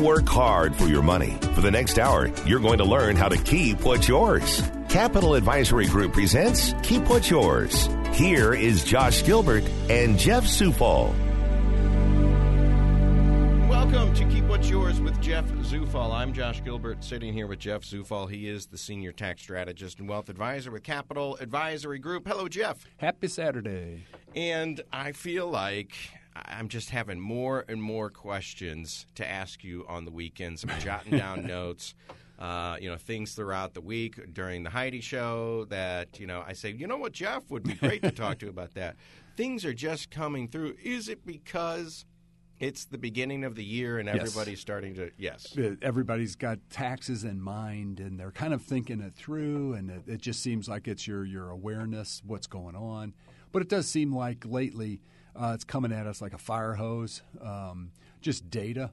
Work hard for your money. For the next hour, you're going to learn how to keep what's yours. Capital Advisory Group presents Keep What's Yours. Here is Josh Gilbert and Jeff Zufall. Welcome to Keep What's Yours with Jeff Zufall. I'm Josh Gilbert, sitting here with Jeff Zufall. He is the senior tax strategist and wealth advisor with Capital Advisory Group. Hello, Jeff. Happy Saturday. And I feel like I'm just having more and more questions to ask you on the weekends. I'm jotting down notes. Uh, you know, things throughout the week during the Heidi show that, you know, I say, you know what, Jeff would be great to talk to about that. Things are just coming through. Is it because it's the beginning of the year and Yes. everybody's starting to, yes. Uh, Everybody's got taxes in mind, and they're kind of thinking it through, and it, it just seems like it's your your awareness, what's going on. But it does seem like lately uh, it's coming at us like a fire hose, um, just data,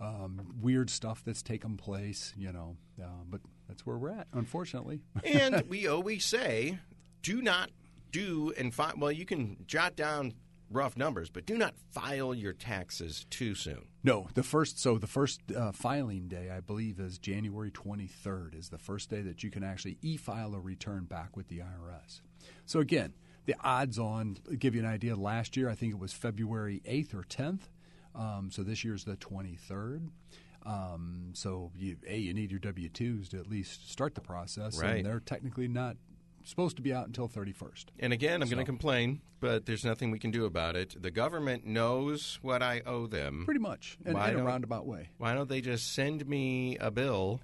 um, weird stuff that's taken place, you know. Uh, but that's where we're at, unfortunately. and we always say, do not do and fi- well, you can jot down rough numbers, but do not file your taxes too soon. No, the first. So the first uh, filing day, I believe, is January 23rd. Is the first day that you can actually e-file a return back with the IRS. So again, the odds on give you an idea. Last year, I think it was February 8th or 10th. Um, so this year's the 23rd. Um, so you, a you need your W twos to at least start the process, Right. and they're technically not supposed to be out until 31st. And again, I'm going to complain, but there's nothing we can do about it. The government knows what I owe them. Pretty much, in, in a roundabout way. Why don't they just send me a bill?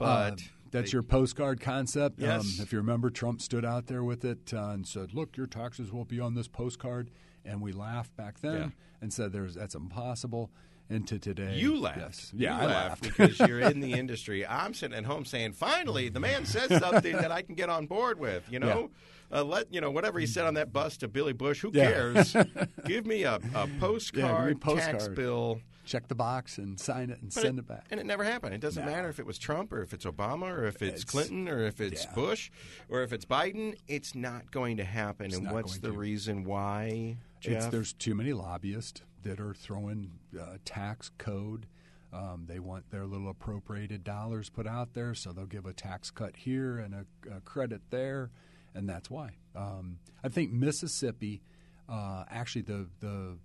Uh, But that's they- your postcard concept. Yes. Um, if you remember, Trump stood out there with it uh, and said, "Look, your taxes will be on this postcard," and we laughed back then Yeah. and said, "There's that's impossible." And to today, You laughed. Yes. You Yeah, I laughed laughed because you're in the industry. I'm sitting at home saying, "Finally, the man says something that I can get on board with." You know, uh, let you know whatever he said on that bus to Billy Bush. Who Yeah. cares? give me a, a postcard, tax postcard. bill. Check the box and sign it and But send it, it, back. And it never happened. It doesn't No. matter if it was Trump or if it's Obama or if it's, It's- Clinton or if it's yeah. Bush or if it's Biden. It's not going to happen. and what's the to. reason why, It's, there's too many lobbyists that are throwing uh, tax code. Um, they want their little appropriated dollars put out there, so they'll give a tax cut here and a, a credit there, and that's why. Um, I think Mississippi, uh, actually, the the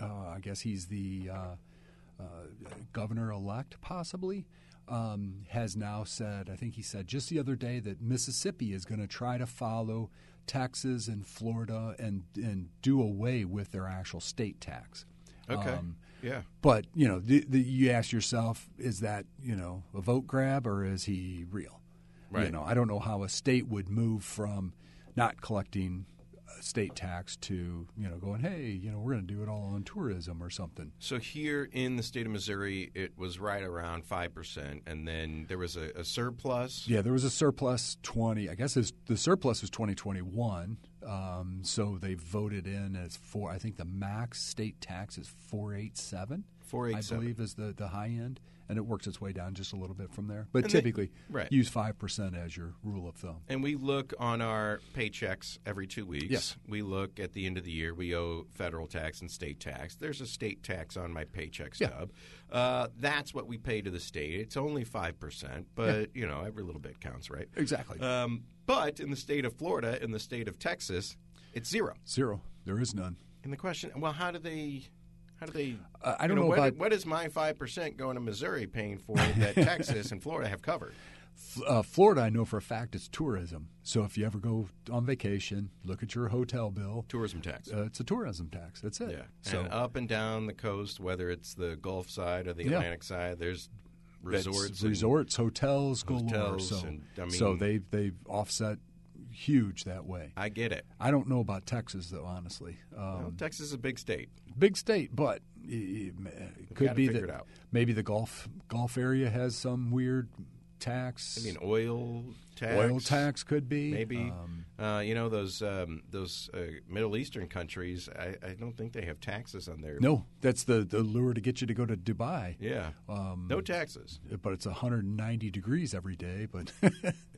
uh, I guess he's the uh, governor elect, possibly. Um, has now said, I think he said just the other day that Mississippi is going to try to follow Texas and Florida and and do away with their actual state tax. okay. Um, yeah. but you know, the, the, you ask yourself, is that you know a vote grab or is he real? Right. You know, I don't know how a state would move from not collecting state tax to you know going, hey, you know, we're going to do it all on tourism or something. So here in the state of Missouri, it was right around five percent, and then there was a, a surplus. Yeah, there was a surplus twenty. I guess it's, the surplus was twenty twenty one. Um, so they voted in as four. I think the max state tax is four eight seven. Four eight seven. I believe is the the high end, and it works its way down just a little bit from there. But And they- typically, right. use five percent as your rule of thumb. And we look on our paychecks every two weeks. Yes. We look at the end of the year. We owe federal tax and state tax. There's a state tax on my paycheck Yeah. stub. Uh, that's what we pay to the state. It's only five percent, but you know every little bit counts, right? Exactly. Um, but in the state of Florida, in the state of Texas, it's zero. Zero. There is none. And the question, well, how do they? How do they? Uh, I don't you know what, about- what is my five percent going to Missouri paying for that Texas and Florida have covered? Uh, Florida, I know for a fact, it's tourism. So if you ever go on vacation, look at your hotel bill. Tourism tax. Uh, it's a tourism tax. That's it. Yeah. So and up and down the coast, whether it's the Gulf side or the Yeah. Atlantic side, there's resorts. resorts, hotels, galore. Hotels so, and, I so they've they've offset huge that way. I get it. I don't know about Texas though, honestly. Um, Well, Texas is a big state. big state, but it, could be that maybe the Gulf Gulf area has some weird tax. I mean, oil tax. Oil tax could be Maybe. Um, uh, you know those um, those uh, Middle Eastern countries. I, I don't think they have taxes on their. no, that's the the lure to get you to go to Dubai. Yeah. Um, no taxes. but it's 190 degrees every day. But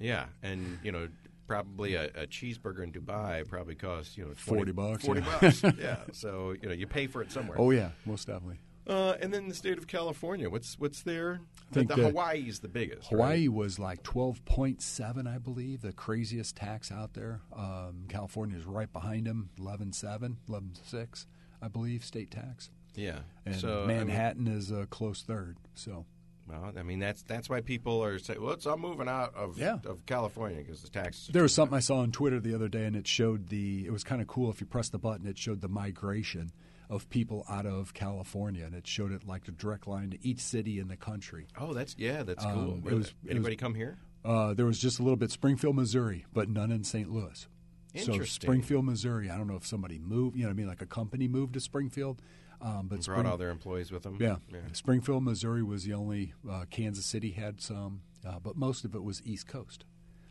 Yeah, and you know probably a, a cheeseburger in Dubai probably costs you know 40 bucks, Forty yeah. bucks. yeah. So you know you pay for it somewhere. oh yeah, most definitely. Uh, and then the state of California. What's what's there? I think the that Hawaii's the biggest. Hawaii right? was like 12.7, I believe, the craziest tax out there. Um, California is right behind them, 11.7, 11.6, I believe, state tax. Yeah. And so I mean, Manhattan is a close third. So well, I mean that's that's why people are saying, "Well, it's, I'm moving out of Yeah. of California because the taxes." there was something I saw on Twitter the other day, and it showed the. It was kind of cool. If you press the button, it showed the migration of people out of California, and it showed it like a direct line to each city in the country. Oh, that's yeah, that's Um, cool. it was- the- it was- anybody come here? Uh, there was just a little bit Springfield, Missouri, but none in St. Louis. So Interesting. Springfield, Missouri. I don't know if somebody moved. You know, what I mean, like a company moved to Springfield, um, but Brought all their employees with them. yeah. Springfield, Missouri was the only. Uh, Kansas City had some, uh, but most of it was East Coast.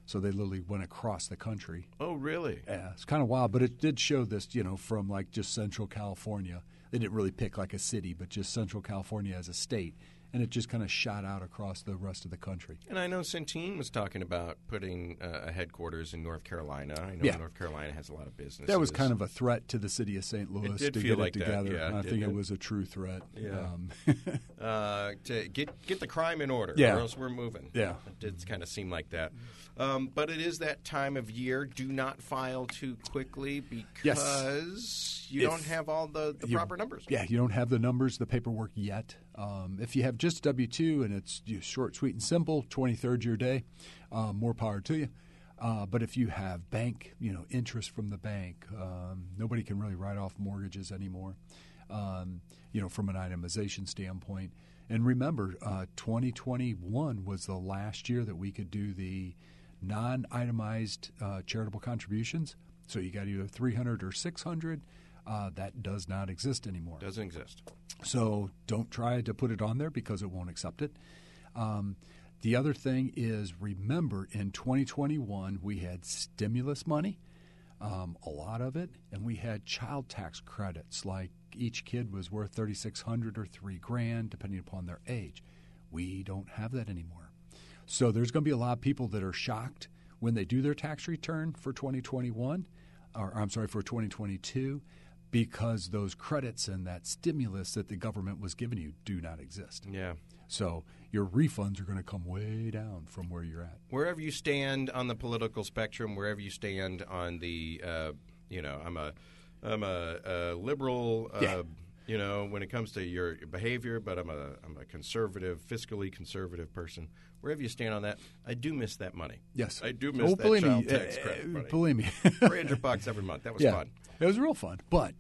So they literally went across the country. Oh, really? Yeah, it's kind of wild, but it did show this, you know, from like just Central California. They didn't really pick like a city, but just Central California as a state, and it just kind of shot out across the rest of the country. And I know Centene was talking about putting uh, a headquarters in North Carolina. I know Yeah. North Carolina has a lot of business. That was kind of a threat to the city of St. Louis to get like it that, together. yeah, I think it it? was a true threat. Yeah. Um, uh, to get get the crime in order, Yeah. or else we're moving. Yeah. it did kind of seem like that. Um, but it is that time of year. Do not file too quickly because you If don't have all the, the you- proper numbers. Yeah, you don't have the numbers, the paperwork yet. Um, if you have just W two and it's short, sweet, and simple, twenty third your day, um, more power to you. Uh, but if you have bank, you know, interest from the bank, um, nobody can really write off mortgages anymore. Um, you know, from an itemization standpoint. And remember, uh, 2021 was the last year that we could do the non-itemized uh, charitable contributions. So you got either 300 or 600. Uh, that does not exist anymore. Doesn't exist. So don't try to put it on there because it won't accept it. Um, the other thing is remember in 2021 we had stimulus money, um, a lot of it, and we had child tax credits. Like each kid was worth 3,600 or three grand, depending upon their age. We don't have that anymore. So there's going to be a lot of people that are shocked when they do their tax return for 2021, or I'm sorry, for 2022, because those credits and that stimulus that the government was giving you do not exist. Yeah. So your refunds are going to come way down from where you're at. Wherever you stand on the political spectrum, wherever you stand on the, uh, you know, I'm a, I'm a, a liberal. Uh, Yeah. You know, when it comes to your behavior, but I'm a I'm a conservative, fiscally conservative person. Wherever you stand on that, I do miss that money. Yes, I do miss oh, that believe child me, tax uh, credit money. Believe me, Three hundred bucks every month. That was yeah, fun. it was real fun, but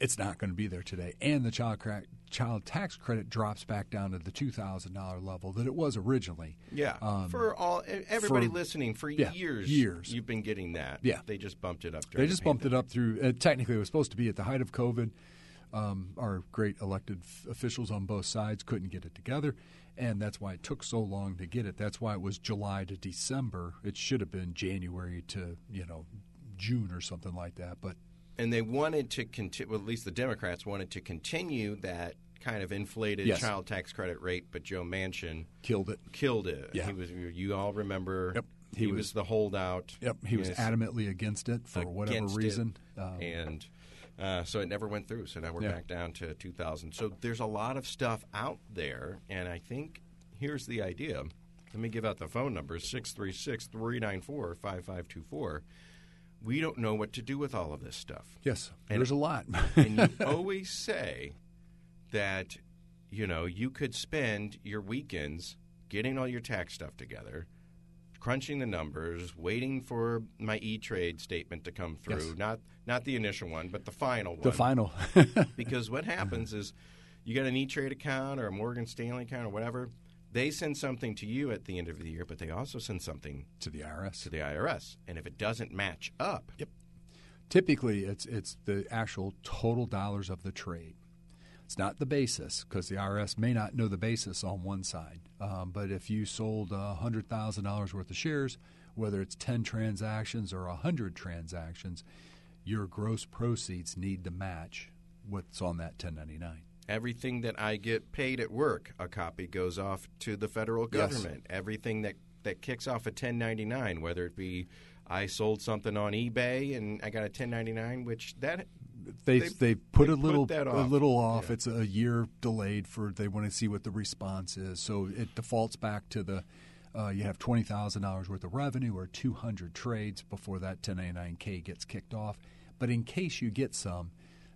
it's not going to be there today. And the child cra- child tax credit drops back down to the two thousand dollar level that it was originally. Yeah, Um, for all everybody for- listening for yeah, years, years. you've been getting that. Yeah. they just bumped it up. They just the bumped it up through. Uh, technically, it was supposed to be at the height of COVID. Um, our great elected f- officials on both sides couldn't get it together, and that's why it took so long to get it. That's why it was July to December. It should have been January to you know June or something like that. But and they wanted to continue. Well, at least the Democrats wanted to continue that kind of inflated Yes. child tax credit rate, but Joe Manchin killed it. killed it. Yeah. he was. You all remember. Yep. He, He was, was- the holdout. Yep, he was adamantly against it for whatever against reason. Um, and uh, so it never went through. So now we're Yeah. back down to 2000. So there's a lot of stuff out there, and I think here's the idea. Let me give out the phone number 636 394 5524. We don't know what to do with all of this stuff. yes, And- there's a lot. and you always say that you know you could spend your weekends getting all your tax stuff together crunching the numbers waiting for my e-trade statement to come through Yes. not not the initial one but the final one the final. because what happens is you got an e-trade account or a morgan stanley account or whatever they send something to you at the end of the year but they also send something to the IRS. to the irs and if it doesn't match up Yep. Typically, it's it's the actual total dollars of the trade. It's not the basis because the IRS may not know the basis on one side. Um, but if you sold uh, $100,000 worth of shares, whether it's 10 transactions or 100 transactions, your gross proceeds need to match what's on that 1099. Everything that I get paid at work, a copy goes off to the federal Yes. government. Everything that, that kicks off a 1099, whether it be I sold something on eBay and I got a 1099, which that They They- they, put they a put little that a off. little off. Yeah. It's a year delayed for they want to see what the response is. So it defaults back to the uh, you have twenty thousand dollars worth of revenue or two hundred trades before that ten ninety nine k gets kicked off. But in case you get some,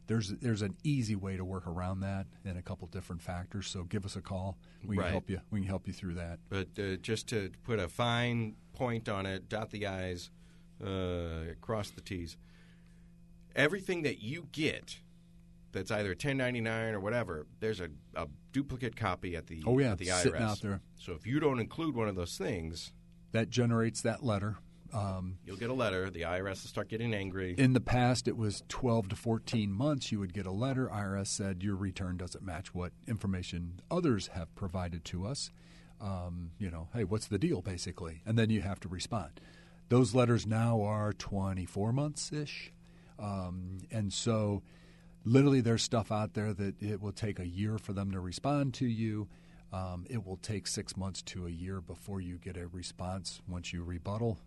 there's there's an easy way to work around that and a couple different factors. So give us a call. We Right. can help you. We can help you through that. But uh, just to put a fine point on it, dot the i's, uh, cross the t's. Everything that you get that's either 1099 or whatever, there's a, a duplicate copy at the Oh, yeah, at the sitting IRS. out there. So if you don't include one of those things, That generates that letter. Um, you'll get a letter. The IRS will start getting angry. In the past, it was 12 to 14 months. You would get a letter. IRS said your return doesn't match what information others have provided to us. Um, you know, hey, what's the deal, basically? And then you have to respond. Those letters now are 24 months ish. Um, and so, literally, there's stuff out there that it will take a year for them to respond to you. Um, it will take six months to a year before you get a response once you rebuttal.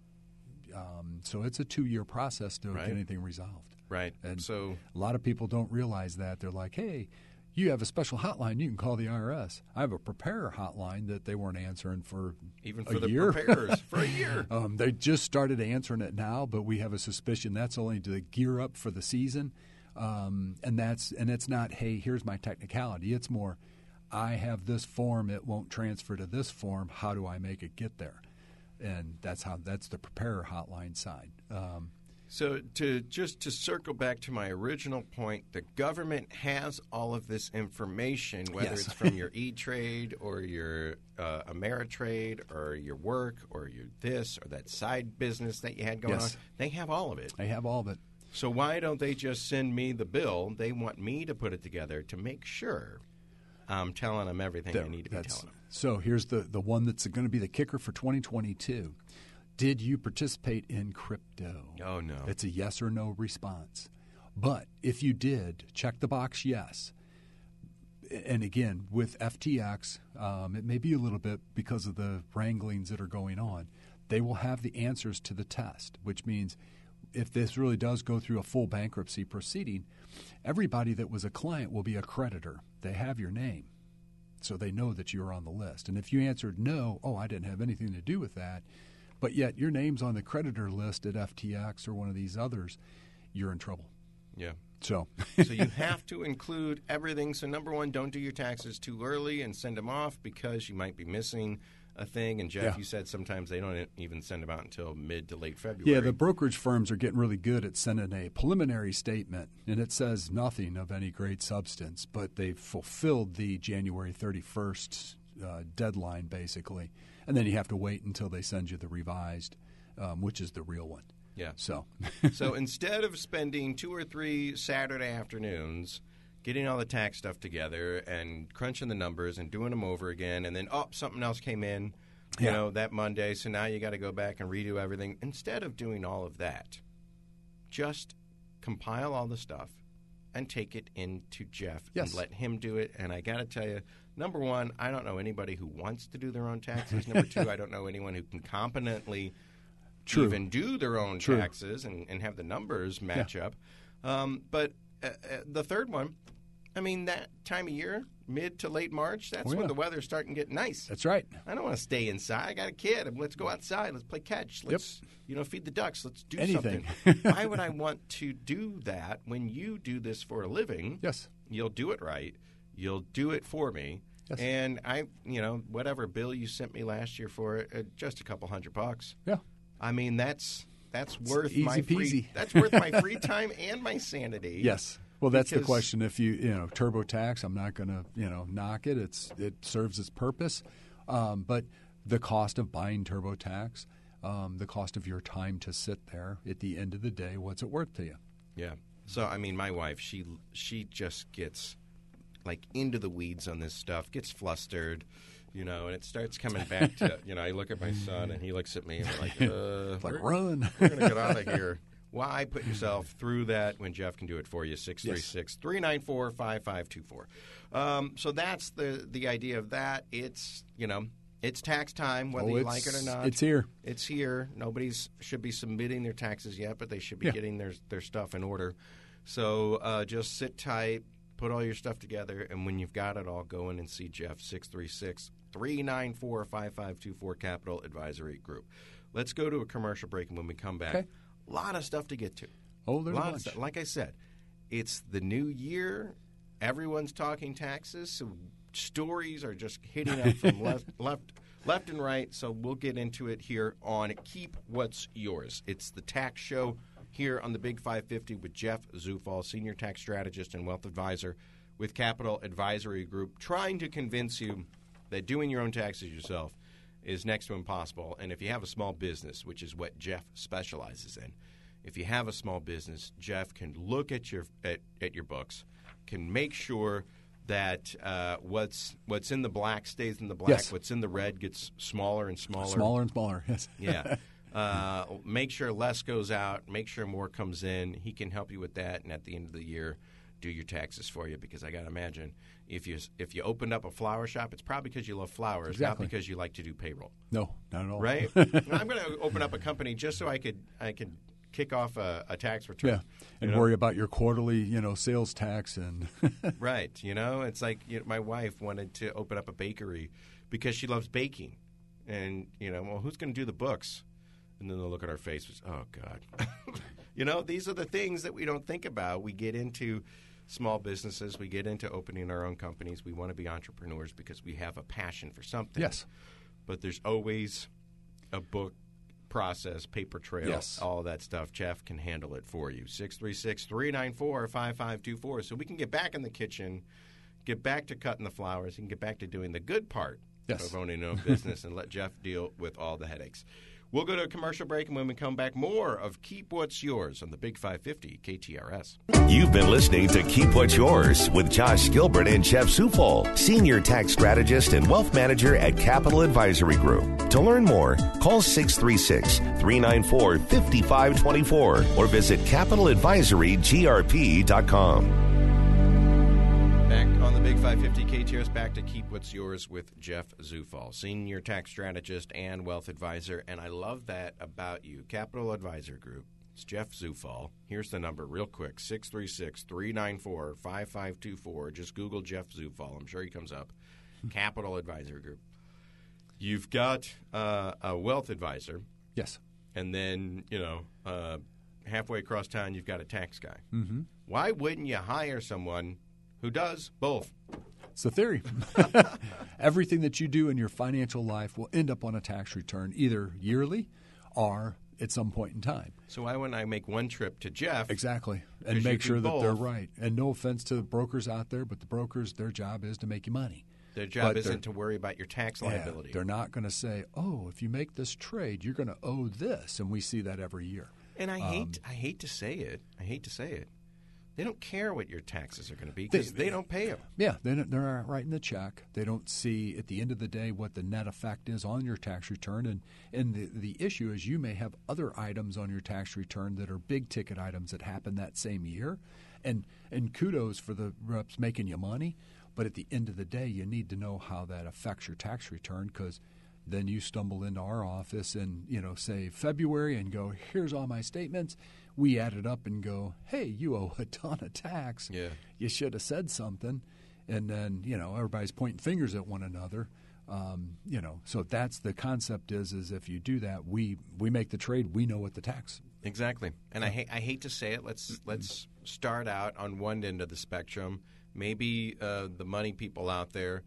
Um, so it's a two-year process to Right. get anything resolved. right. And so a lot of people don't realize that. They're like, "Hey, you have a special hotline. You can call the IRS." I have a preparer hotline that they weren't answering for even a for the year. preparers, for a year. Um, they just started answering it now, but we have a suspicion that's only to gear up for the season, um, and that's and it's not. Hey, here's my technicality. It's more. I have this form. It won't transfer to this form. How do I make it get there? And that's how that's the preparer hotline side. Um, So to just to circle back to my original point, the government has all of this information, whether Yes. it's from your E Trade or your uh, Ameritrade or your work or your this or that side business that you had going Yes. on. They have all of it. I have all of it. So why don't they just send me the bill? They want me to put it together to make sure I'm telling them everything I need to be telling them. So here's the, the one that's going to be the kicker for 2022. Did you participate in crypto? Oh no. It's a yes or no response. But if you did, check the box yes. And again, with FTX, um, it may be a little bit because of the wranglings that are going on. They will have the answers to the test, which means if this really does go through a full bankruptcy proceeding, everybody that was a client will be a creditor. They have your name so they know that you're on the list. And if you answered no, oh, I didn't have anything to do with that, but yet your name's on the creditor list at FTX or one of these others, you're in trouble. yeah. So, so you have to include everything. So number one, don't do your taxes too early and send them off because you might be missing a thing. And Jeff, Yeah. you said sometimes they don't even send them out until mid to late February. yeah, the brokerage firms are getting really good at sending a preliminary statement, and it says nothing of any great substance, but they've fulfilled the January 31st uh, deadline, basically. And then you have to wait until they send you the revised, um, which is the real one. yeah. So, so instead of spending two or three Saturday afternoons getting all the tax stuff together and crunching the numbers and doing them over again, and then oh something else came in, you Yeah. know that Monday, so now you got to go back and redo everything. Instead of doing all of that, just compile all the stuff and take it into Jeff Yes. and let him do it. And I got to tell you, number one, I don't know anybody who wants to do their own taxes. number two, I don't know anyone who can competently True. even do their own True. taxes and, and have the numbers match up. Um, but uh, uh, the third one, I mean, that time of year, mid to late March, that's Oh, when the weather's starting to get nice. that's right. I don't want to stay inside. I got a kid. Let's go outside. Let's play catch. Let's you know feed the ducks. Let's do Anything. something. Why would I want to do that when you do this for a living? Yes. You'll do it right. You'll do it for me. Yes. And I, you know, whatever bill you sent me last year for it, uh, just a couple hundred bucks. Yeah. I mean, that's that's worth my free. peasy. That's worth my free time and my sanity. Yes. Well, that's the question. If you you know TurboTax, I'm not going to you know knock it. It's it serves its purpose, um, but the cost of buying TurboTax, um, the cost of your time to sit there at the end of the day, what's it worth to you? Yeah. So I mean, my wife, she she just gets like into the weeds on this stuff, gets flustered, you know, and it starts coming back to you know. I look at my son and he looks at me and I'm like, uh, like we're, run. we're gonna get out of here. Why put yourself through that when Jeff can do it for you? 636 394 5524. Um, So that's the, the idea of that. It's, you know, it's tax time, whether Oh, you like it or not. it's here. It's here. Nobody's should be submitting their taxes yet, but they should be Yeah. getting their, their stuff in order. So uh, just sit tight, put all your stuff together, and when you've got it all, go in and see Jeff, 636 394 5524 Capital Advisory Group. Let's go to a commercial break, and when we come back, Okay. A lot of stuff to get to. Oh, there's a lot of bunch. Like I said, it's the new year. Everyone's talking taxes, so stories are just hitting up from left, left, left and right. So we'll get into it here on Keep What's Yours. It's the tax show here on the Big 550 with Jeff Zufall, senior tax strategist and wealth advisor with Capital Advisory Group, trying to convince you that doing your own taxes yourself is next to impossible. And if you have a small business, which is what Jeff specializes in, if you have a small business, Jeff can look at your at, at your books, can make sure that uh, what's what's in the black stays in the black, Yes. what's in the red gets smaller and smaller. Smaller and smaller. Yes. Yeah. Uh, make sure less goes out. Make sure more comes in. He can help you with that, and at the end of the year, do your taxes for you. Because I got to imagine if you if you opened up a flower shop, it's probably because you love flowers, Exactly. not because you like to do payroll, No, not at all. right? I'm going to open up a company just so I could I could kick off a, a tax return. Yeah, and You know? worry about your quarterly, you know, sales tax and Right. You know, it's like you know, my wife wanted to open up a bakery because she loves baking. And, you know, well, who's going to do the books? And then they'll look at our faces, oh, God. you know, these are the things that we don't think about. We get into small businesses, we get into opening our own companies. We want to be entrepreneurs because we have a passion for something. yes, But there's always a book process, paper trail, Yes. all that stuff. Jeff can handle it for you. 636 394 5524. So we can get back in the kitchen, get back to cutting the flowers, and get back to doing the good part Yes. of owning own business and let Jeff deal with all the headaches. We'll go to a commercial break, and when we come back, more of Keep What's Yours on the Big 550 KTRS. You've been listening to Keep What's Yours with Josh Gilbert and Jeff Zufall, Senior Tax Strategist and Wealth Manager at Capital Advisory Group. To learn more, call 636 394 5524 or visit capitaladvisorygrp.com. Back on the Big 550 KTRS, back to Keep What's Yours with Jeff Zufall, Senior Tax Strategist and Wealth Advisor. And I love that about you. Capital Advisor Group. It's Jeff Zufall. Here's the number, real quick 636 394 5524. Just Google Jeff Zufall. I'm sure he comes up. Capital Advisor Group. You've got uh, a wealth advisor, yes, and then, you know, uh, halfway across town, you've got a tax guy. Mm-hmm. Why wouldn't you hire someone who does both? it's the theory. Everything that you do in your financial life will end up on a tax return, either yearly or at some point in time. So why wouldn't I make one trip to Jeff? Exactly, and make sure that they're right. And no offense to the brokers out there, but the brokers, their job is to make you money. Their job But isn't to worry about your tax Yeah, liability. they're not going to say, "Oh, if you make this trade, you're going to owe this," and we see that every year. and I Um, hate I hate to say it. I hate to say it. They don't care what your taxes are going to be because they, don't pay them. Yeah, they don't- they're not writing the check. They don't see at the end of the day what the net effect is on your tax return, and and the the issue is you may have other items on your tax return that are big ticket items that happen that same year, and and kudos for the reps making you money, but at the end of the day, you need to know how that affects your tax return because. Then you stumble into our office and you know say February and go here's all my statements. We add it up and go hey you owe a ton of tax Yeah. you should have said something and then you know everybody's pointing fingers at one another um, you know so that's the concept is is if you do that we we make the trade we know what the tax Exactly. And I hate I hate to say it. Let's let's start out on one end of the spectrum. Maybe uh, the money people out there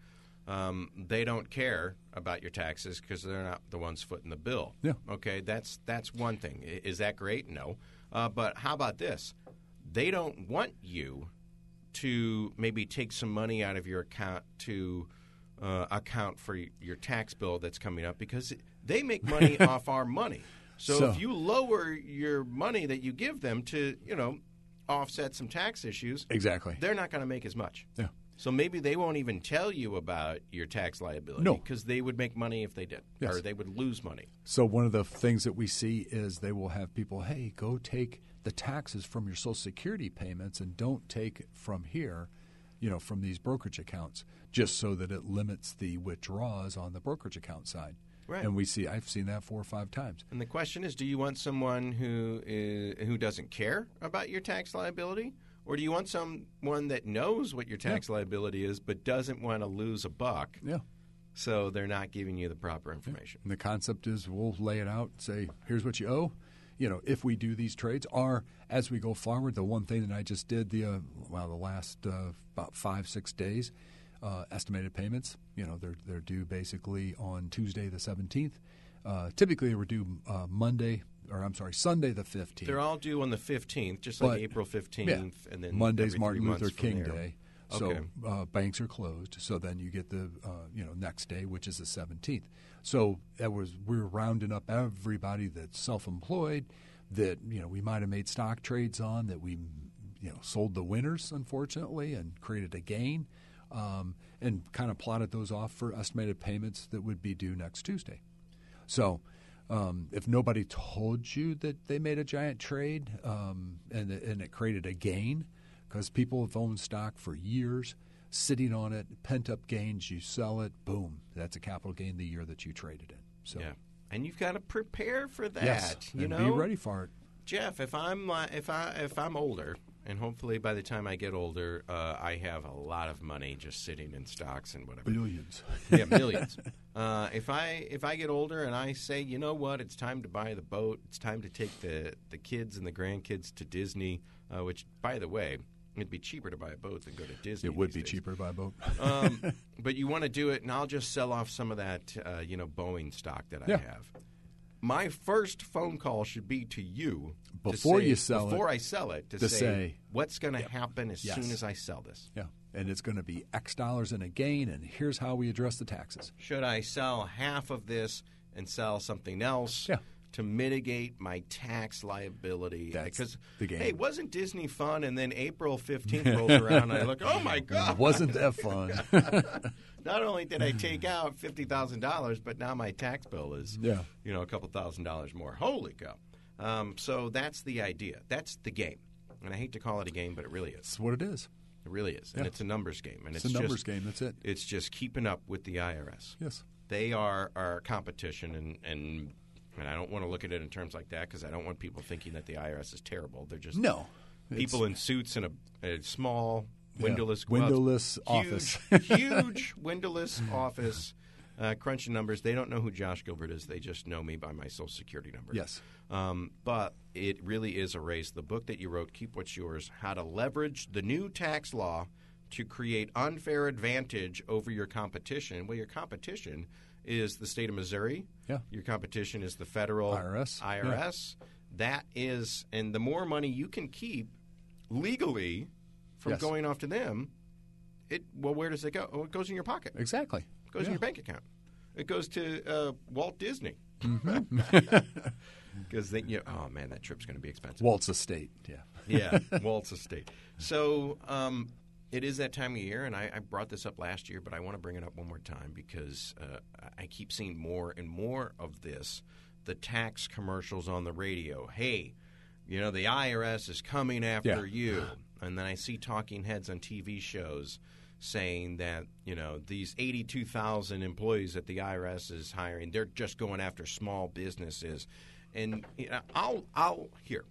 um, they don't care about your taxes because they're not the ones footing the bill. Yeah. Okay, that's that's one thing. Is that great? No. Uh, but how about this? They don't want you to maybe take some money out of your account to uh, account for your tax bill that's coming up because they make money off our money. So, So- if you lower your money that you give them to, you know, offset some tax issues, exactly they're not going to make as much. yeah So maybe they won't even tell you about your tax liability No. because they would make money if they did, Yes. or they would lose money. So one of the things that we see is they will have people, hey, go take the taxes from your Social Security payments and don't take from here, you know, from these brokerage accounts, just so that it limits the withdrawals on the brokerage account side. Right. And we see, I've seen that four or five times. And the question is, do you want someone who is, who doesn't care about your tax liability, or do you want someone that knows what your tax liability is but doesn't want to lose a buck, Yeah. so they're not giving you the proper information? And the concept is we'll lay it out, say, here's what you owe. You know, if we do these trades, or as we go forward, the one thing that I just did the uh, well, the last uh, about five six days, uh, estimated payments. You know, they're they're due basically on Tuesday the seventeenth. Uh, typically, they were due uh, Monday, or I'm sorry, Sunday the fifteenth. They're all due on the fifteenth, just like But- April fifteenth, and then Monday's Martin Luther King. Day. Okay. So uh, banks are closed. So then you get the uh, you know next day, which is the seventeenth. So that was we're rounding up everybody that's self-employed, that you know we might have made stock trades on, that we you know sold the winners unfortunately and created a gain, um, and kind of plotted those off for estimated payments that would be due next Tuesday. So, um, if nobody told you that they made a giant trade um, and and it created a gain, because people have owned stock for years, sitting on it, pent up gains, you sell it, boom, that's a capital gain the year that you traded in. So, Yeah, and you've got to prepare for that. yes, you know, be ready for it. Jeff, if I'm if I if I'm older, and hopefully by the time I get older, uh, I have a lot of money just sitting in stocks and whatever. Billions. yeah, millions. Uh, if I if I get older and I say, you know what, it's time to buy the boat. It's time to take the the kids and the grandkids to Disney. Uh, which, by the way, it'd be cheaper to buy a boat than go to Disney. It would be days. cheaper by boat. Um, but you want to do it, and I'll just sell off some of that, uh, you know, Boeing stock that I Yeah. have. My first phone call should be to you to Before say- you sell it, before I sell it to, to say, say- what's going to happen as Yes. soon as I sell this. yeah, and it's going to be X dollars in a gain, and here's how we address the taxes. Should I sell half of this and sell something else? Yeah. To mitigate my tax liability, That's because the game. hey, wasn't Disney fun? And then April fifteenth rolls around, and I look, oh my god, Wasn't that fun? Not only did I take out fifty thousand dollars, but now my tax bill is Yeah. you know a couple thousand dollars more. Holy cow! Um, so that's the idea. That's the game. And I hate to call it a game, but it really is. That's what it is. It really is, and it's a numbers game. And It's it's, a numbers just, game. That's it. It's just keeping up with the IRS. Yes. They are our competition, and and and I don't want to look at it in terms like that because I don't want people thinking that the IRS is terrible. They're just No. people in suits in a, a small Yeah. windowless gloves. Windowless huge, office. huge windowless office uh, crunching numbers. They don't know who Josh Gilbert is. They just know me by my social security number. Yes. Um, but it really is a race. The book that you wrote, Keep What's Yours, how to leverage the new tax law to create unfair advantage over your competition. Well, your competition is the state of Missouri. Yeah. Your competition is the federal IRS. IRS. That is, and the more money you can keep legally from Yes. going off to them, it well, where does it go? Oh, it goes in your pocket. Exactly. It goes in your bank account. It goes to uh, Walt Disney. Mm-hmm. Because they, you oh man, that trip's going to be expensive. Walt's estate. Yeah. yeah, Walt's estate. So um, it is that time of year, and I, I brought this up last year, but I want to bring it up one more time because uh, I keep seeing more and more of this. The tax commercials on the radio. Hey, you know the IRS is coming after Yeah. you, and then I see talking heads on TV shows saying that you know these 82,000 employees that the IRS is hiring, they're just going after small businesses. And you know, I'll I'll here.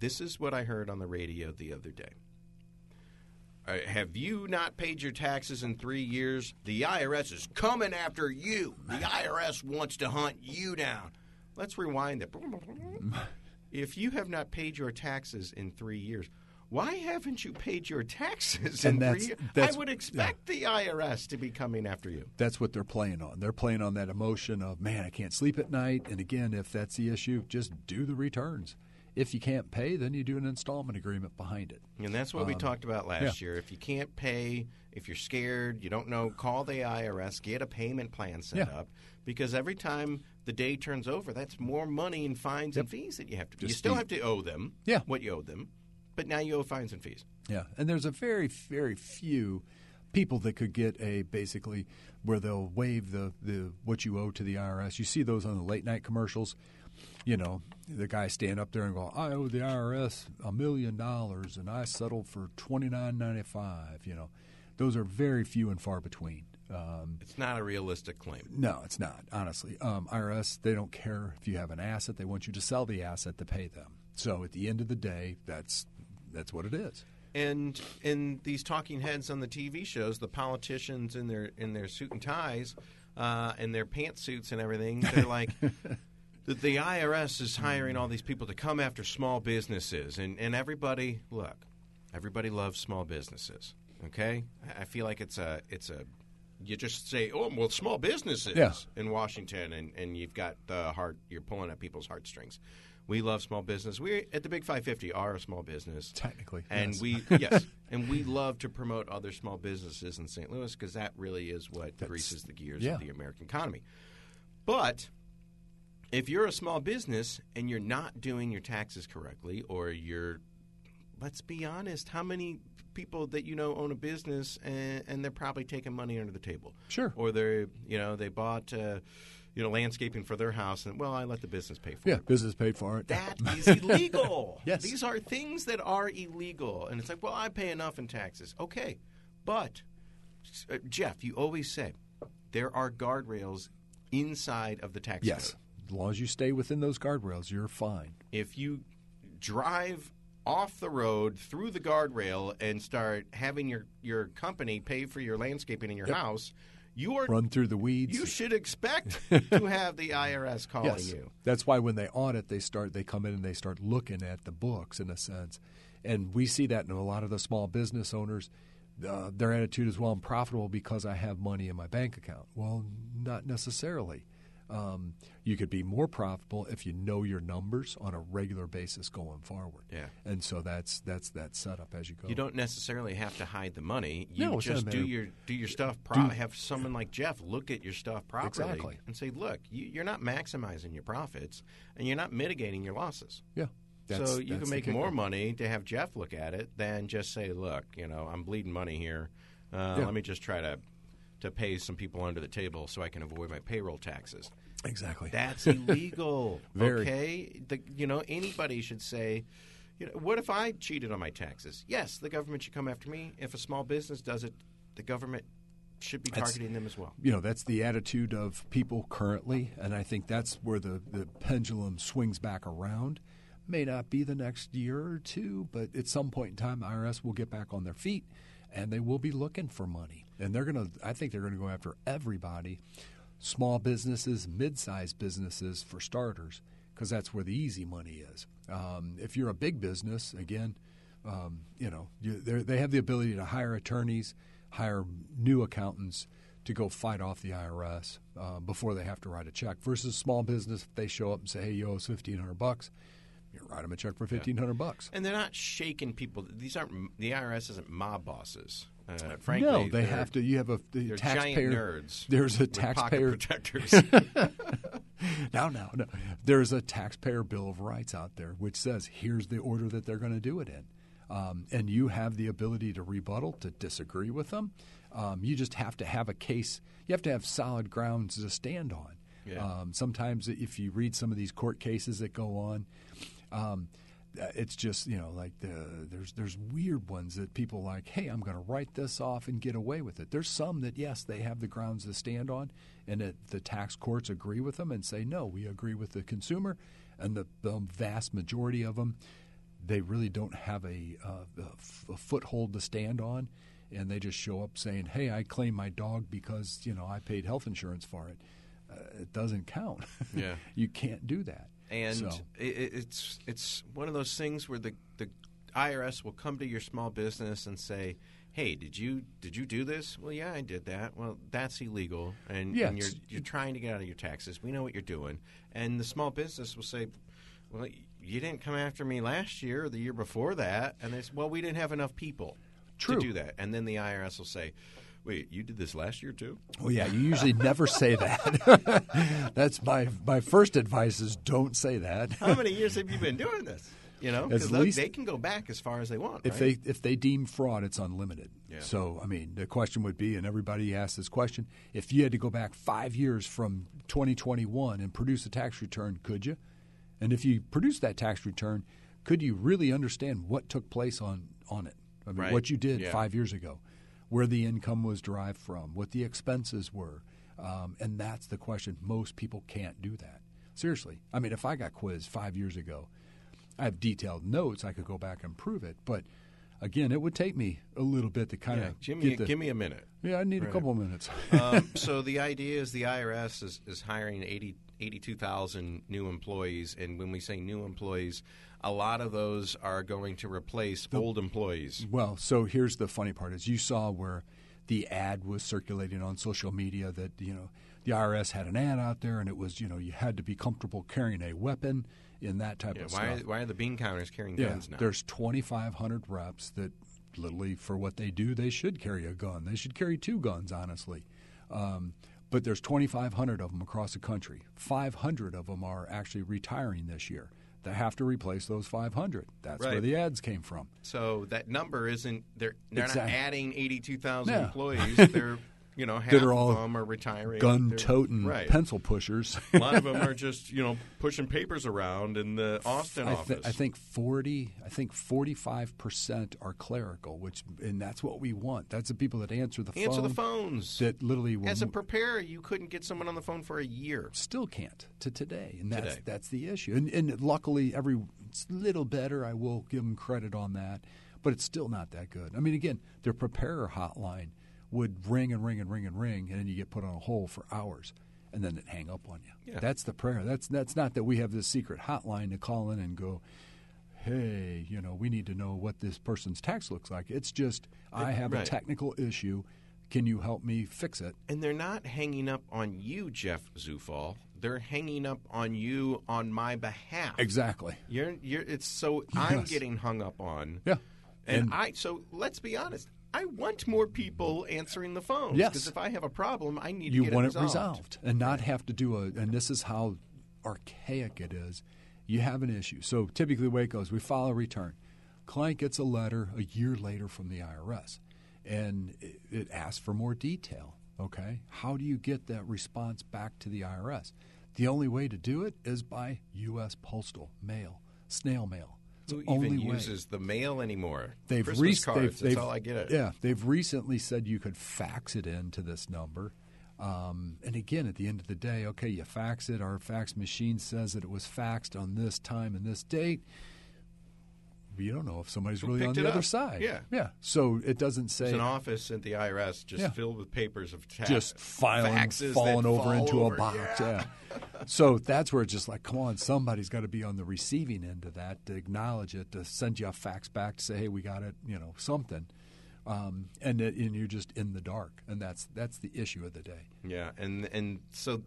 This is what I heard on the radio the other day. Uh, have you not paid your taxes in three years? The IRS is coming after you. The IRS wants to hunt you down. Let's rewind it. If you have not paid your taxes in three years, why haven't you paid your taxes in And that's- three years? that's- I would expect the IRS to be coming after you. That's what they're playing on. They're playing on that emotion of, man, I can't sleep at night. And again, if that's the issue, just do the returns. If you can't pay, then you do an installment agreement behind it. And that's what we um, talked about last year. If you can't pay, if you're scared, you don't know, call the IRS, get a payment plan set Yeah. up. Because every time the day turns over, that's more money in fines and fees that you have to pay. You still have to owe them Yeah. what you owe them, but now you owe fines and fees. Yeah, and there's a very, very few people that could get a basically where they'll waive the, the what you owe to the IRS. You see those on the late night commercials. You know, the guy stand up there and go, "I owe the IRS a million dollars, and I settled for twenty nine ninety five. You know, those are very few and far between. Um, It's not a realistic claim. no, it's not. Honestly, um, IRS they don't care if you have an asset; they want you to sell the asset to pay them. So at the end of the day, that's that's what it is. And in these talking heads on the TV shows, the politicians in their in their suit and ties, uh, and their pantsuits and everything, they're like. The, the IRS is hiring all these people to come after small businesses, and, and everybody look, everybody loves small businesses. Okay, I- feel like it's a it's a you just say, oh well, small businesses Yeah. in Washington, and, and you've got the heart, you're pulling at people's heartstrings. We love small business. We at the Big Five Fifty are a small business Technically, and yes. we yes, and we love to promote other small businesses in St. Louis because that really is what greases the gears yeah. of the American economy. But if you're a small business and you're not doing your taxes correctly, or you're, let's be honest, how many people that you know own a business and, and they're probably taking money under the table? Sure. Or they're, you know, they bought, uh, you know, landscaping for their house, and well, I let the business pay for it. yeah, business paid for it. That is illegal. Yes. These are things that are illegal. And it's like, well, I pay enough in taxes. Okay. But, uh, Jeff, you always say there are guardrails inside of the tax yes, code. As long as you stay within those guardrails, you're fine. If you drive off the road through the guardrail and start having your, your company pay for your landscaping in your house, you are Run through the weeds. you should expect to have the IRS calling yes, you. that's why when they audit, they start they come in and they start looking at the books in a sense, and we see that in a lot of the small business owners. Uh, their attitude is, "Well, I'm profitable because I have money in my bank account." Well, not necessarily. Um, you could be more profitable if you know your numbers on a regular basis going forward. Yeah. and so that's that's that setup as you go. You don't necessarily have to hide the money. You No, just do your do your stuff. Pro- have someone like Jeff look at your stuff properly Exactly. and say, "Look, you, you're not maximizing your profits, and you're not mitigating your losses." yeah. That's, so you can make more money to have Jeff look at it than just say, "Look, you know, I'm bleeding money here. Uh, Yeah. Let me just try to to pay some people under the table so I can avoid my payroll taxes." Exactly. That's illegal. Okay, the, you know anybody should say, you know, what if I cheated on my taxes? Yes, the government should come after me. If a small business does it, the government should be That's- targeting them as well. you know that's the attitude of people currently and i think that's where the, the pendulum swings back around may not be the next year or two but at some point in time irs will get back on their feet and they will be looking for money and they're going to i think they're going to go after everybody small businesses mid-sized businesses for starters because that's where the easy money is um, if you're a big business again um, you know you, they're- have the ability to hire attorneys hire new accountants to go fight off the IRS uh, before they have to write a check. Versus small business, if they show up and say, "Hey, you owe us fifteen hundred bucks," you write them a check for fifteen hundred bucks. And they're not shaking people. These aren't the IRS isn't mob bosses. Uh, frankly, no, they have to. You have a the taxpayer. giant nerds. There's a taxpayer. protectors. no, no, no. There's a taxpayer bill of rights out there which says here's the order that they're going to do it in, um, and you have the ability to rebuttal to disagree with them. Um, you just have to have a case. You have to have solid grounds to stand on. Yeah. Um, sometimes, if you read some of these court cases that go on, um, it's just you know like the, there's there's weird ones that people like. Hey, I'm going to write this off and get away with it. There's some that yes, they have the grounds to stand on, and that the tax courts agree with them and say no, we agree with the consumer, and the, the vast majority of them, they really don't have a, uh, a f- a foothold to stand on. And they just show up saying, "Hey, I claim my dog because you know I paid health insurance for it." Uh, it doesn't count. Yeah. you can't do that. And So- it, it- it's it's one of those things where the the IRS will come to your small business and say, "Hey, did you did you do this?" Well, yeah, I did that. Well, that's illegal, and, Yeah, and you're you're trying to get out of your taxes. We know what you're doing, and the small business will say. Well, you didn't come after me last year or the year before that, and they say, "Well, we didn't have enough people True. to do that." And then the IRS will say, "Wait, you did this last year too?" Well, yeah, you usually never say that. That's my my first advice is don't say that. How many years have you been doing this? You know, because they can go back as far as they want. If right? they if they deem fraud, it's unlimited. Yeah. So I mean, the question would be, and everybody asks this question: If you had to go back five years from 2021 and produce a tax return, could you? And if you produce that tax return, could you really understand what took place on on it? I mean, Right. what you did Yeah. five years ago, where the income was derived from, what the expenses were, um, and that's the question. Most people can't do that. Seriously, I mean, if I got quizzed five years ago, I have detailed notes. I could go back and prove it, but again, it would take me a little bit to kind yeah, of me the, give me a minute. yeah, I need Right. a couple of minutes. um, so the idea is the IRS is, is hiring 80 82,000 new employees, and when we say new employees, a lot of those are going to replace old employees. well, so here's the funny part: is you saw where the ad was circulating on social media that you know the IRS had an ad out there, and it was you know you had to be comfortable carrying a weapon in that type Yeah, of why, stuff. why are the bean counters carrying Yeah, guns now? there's 2,500 reps that literally, for what they do, they should carry a gun. They should carry two guns, honestly. Um, but there's 2,500 of them across the country. 500 of them are actually retiring this year. They have to replace those 500. That's where the ads came from. So that number isn't they're they're Exactly. not adding eighty two thousand Yeah. employees. They're you know half That are all of them are retiring. Gun toting right. pencil pushers. A lot of them are just you know pushing papers around in the Austin I, office. I think forty. I think forty-five percent are clerical, which and that's what we want. That's the people that answer the Answer phone. the phones. That literally will As a preparer, you couldn't get someone on the phone for a year. still can't to today, and that's Today. that's the issue. And, and luckily, every it's a little better. I will give them credit on that, but it's still not that good. I mean, again, their preparer hotline would ring and ring and ring and ring, and then you get put on a hold for hours, and then it hang up on you. Yeah. That's the prayer. That's that's not that we have this secret hotline to call in and go. Hey, you know, we need to know what this person's tax looks like. It's just, I have a technical issue. Can you help me fix it? And they're not hanging up on you, Jeff Zufall. They're hanging up on you on my behalf. Exactly. You're, you're, it's so I'm getting hung up on. Yeah. And, And- I so let's be honest. I want more people answering the phones. Yes. Because if I have a problem, I need you to get want it it resolved. resolved and not have to do a and this is how archaic it is you have an issue so typically the way it goes we file a return client gets a letter a year later from the irs and it, it asks for more detail okay how do you get that response back to the irs the only way to do it is by us postal mail snail mail Who only even way. uses the mail anymore? They've Christmas rec- cards. they've, that's they've- all I get. It. Yeah, they've recently said you could fax it in to this number. Um, and again, at the end of the day, okay, you fax it. Our fax machine says that it was faxed on this time and this date. You don't know if somebody's Who really on the other up? side. Yeah. yeah. So it doesn't say There's an office at the IRS just Yeah. filled with papers of tax, just filing, falling over fall into over. a box. Yeah. Yeah. so that's where it's just like, come on, somebody's got to be on the receiving end of that to acknowledge it, to send you a fax back to say, hey, we got it, you know, something. Um, and it, and you're just in the dark, and that's that's the issue of the day. Yeah, and and so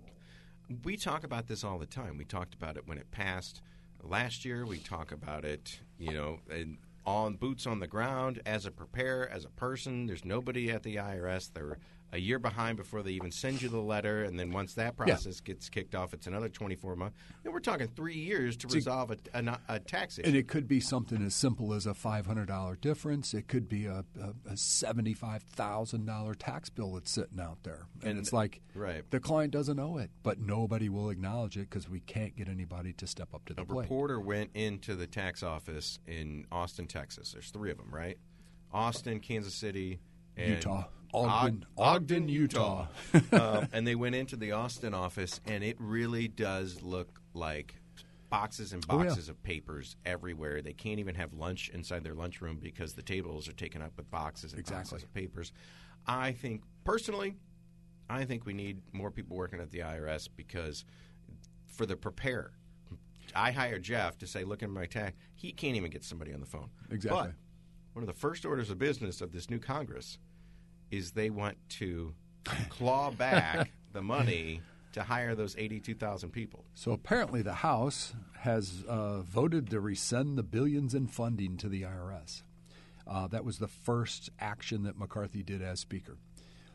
we talk about this all the time. We talked about it when it passed last year. We talk about it, you know, and on boots on the ground as a preparer, as a person. There's nobody at the IRS. They're a year behind before they even send you the letter, and then once that process gets kicked off, it's another 24 months. And we're talking three years to resolve a, a, a tax issue. And it could be something as simple as a five hundred dollar difference. It could be a, a, a seventy five thousand dollar tax bill that's sitting out there, and, And- it's like right. the client doesn't know it, but nobody will acknowledge it because we can't get anybody to step up to the A plate. reporter went into the tax office in Austin, Texas. There's three of them, right? Austin, Kansas City, and Utah. Ogden- Og- Ogden, Utah. um, and they went into the Austin office, and it really does look like boxes and Oh, yeah. boxes of papers everywhere. They can't even have lunch inside their lunchroom because the tables are taken up with boxes and Exactly. boxes of papers. I think personally, I think we need more people working at the IRS because for the preparer. I hired Jeff to say, "Look at my tax." He can't even get somebody on the phone. Exactly. But one of the first orders of business of this new Congress is they want to claw back the money to hire those eighty-two thousand people. So apparently, the House has uh, voted to rescind the billions in funding to the IRS. Uh, that was the first action that McCarthy did as Speaker.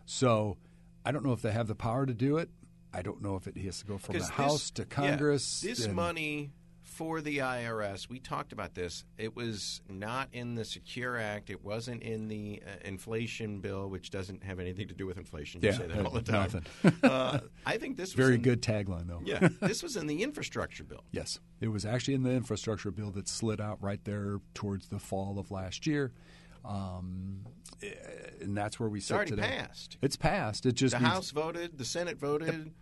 So I don't know if they have the power to do it. I don't know if it has to go from the House this- to yeah, Congress. this and- money for the IRS, we talked about this. It was not in the Secure Act. It wasn't in the uh, inflation bill, which doesn't have anything to do with inflation. You Yeah, say that all the time. nothing. uh, I think this was Very in- good tagline, though. Yeah, this was in the infrastructure bill. Yes, it was actually in the infrastructure bill that slid out right there towards the fall of last year, um, eh, and that's where we It's sit already today. passed. It's passed. It just The needs- House voted, the Senate voted,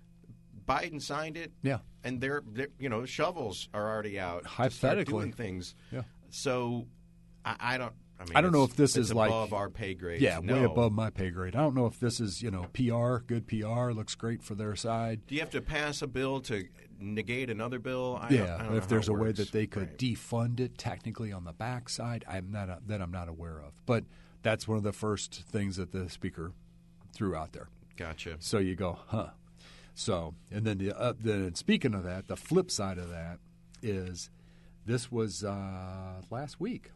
Biden signed it. Yeah. and they're, they're you know shovels are already out. Hypothetically. doing things. Yeah. So I, I don't. I mean, I don't know if this it's is like- above our pay grade. Yeah, to way above my pay grade. I don't know if this is you know PR, good PR, looks great for their side. Do you have to pass a bill to negate another bill? I don't- yeah, don't if how there's a way that they could Right. defund it technically on the backside, I'm not a, that I'm not aware of. But that's one of the first things that the speaker threw out there. Gotcha. So you go, huh? So, and then the uh, then speaking of that, the flip side of that is this was uh, last week.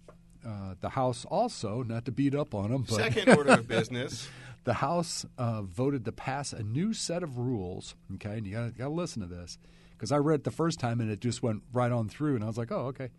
Uh, the House also, not to beat up on them, but Second order of business. the House uh, voted to pass a new set of rules. Okay, and you got to listen to this because I read it the first time and it just went right on through, and I was like, oh, okay.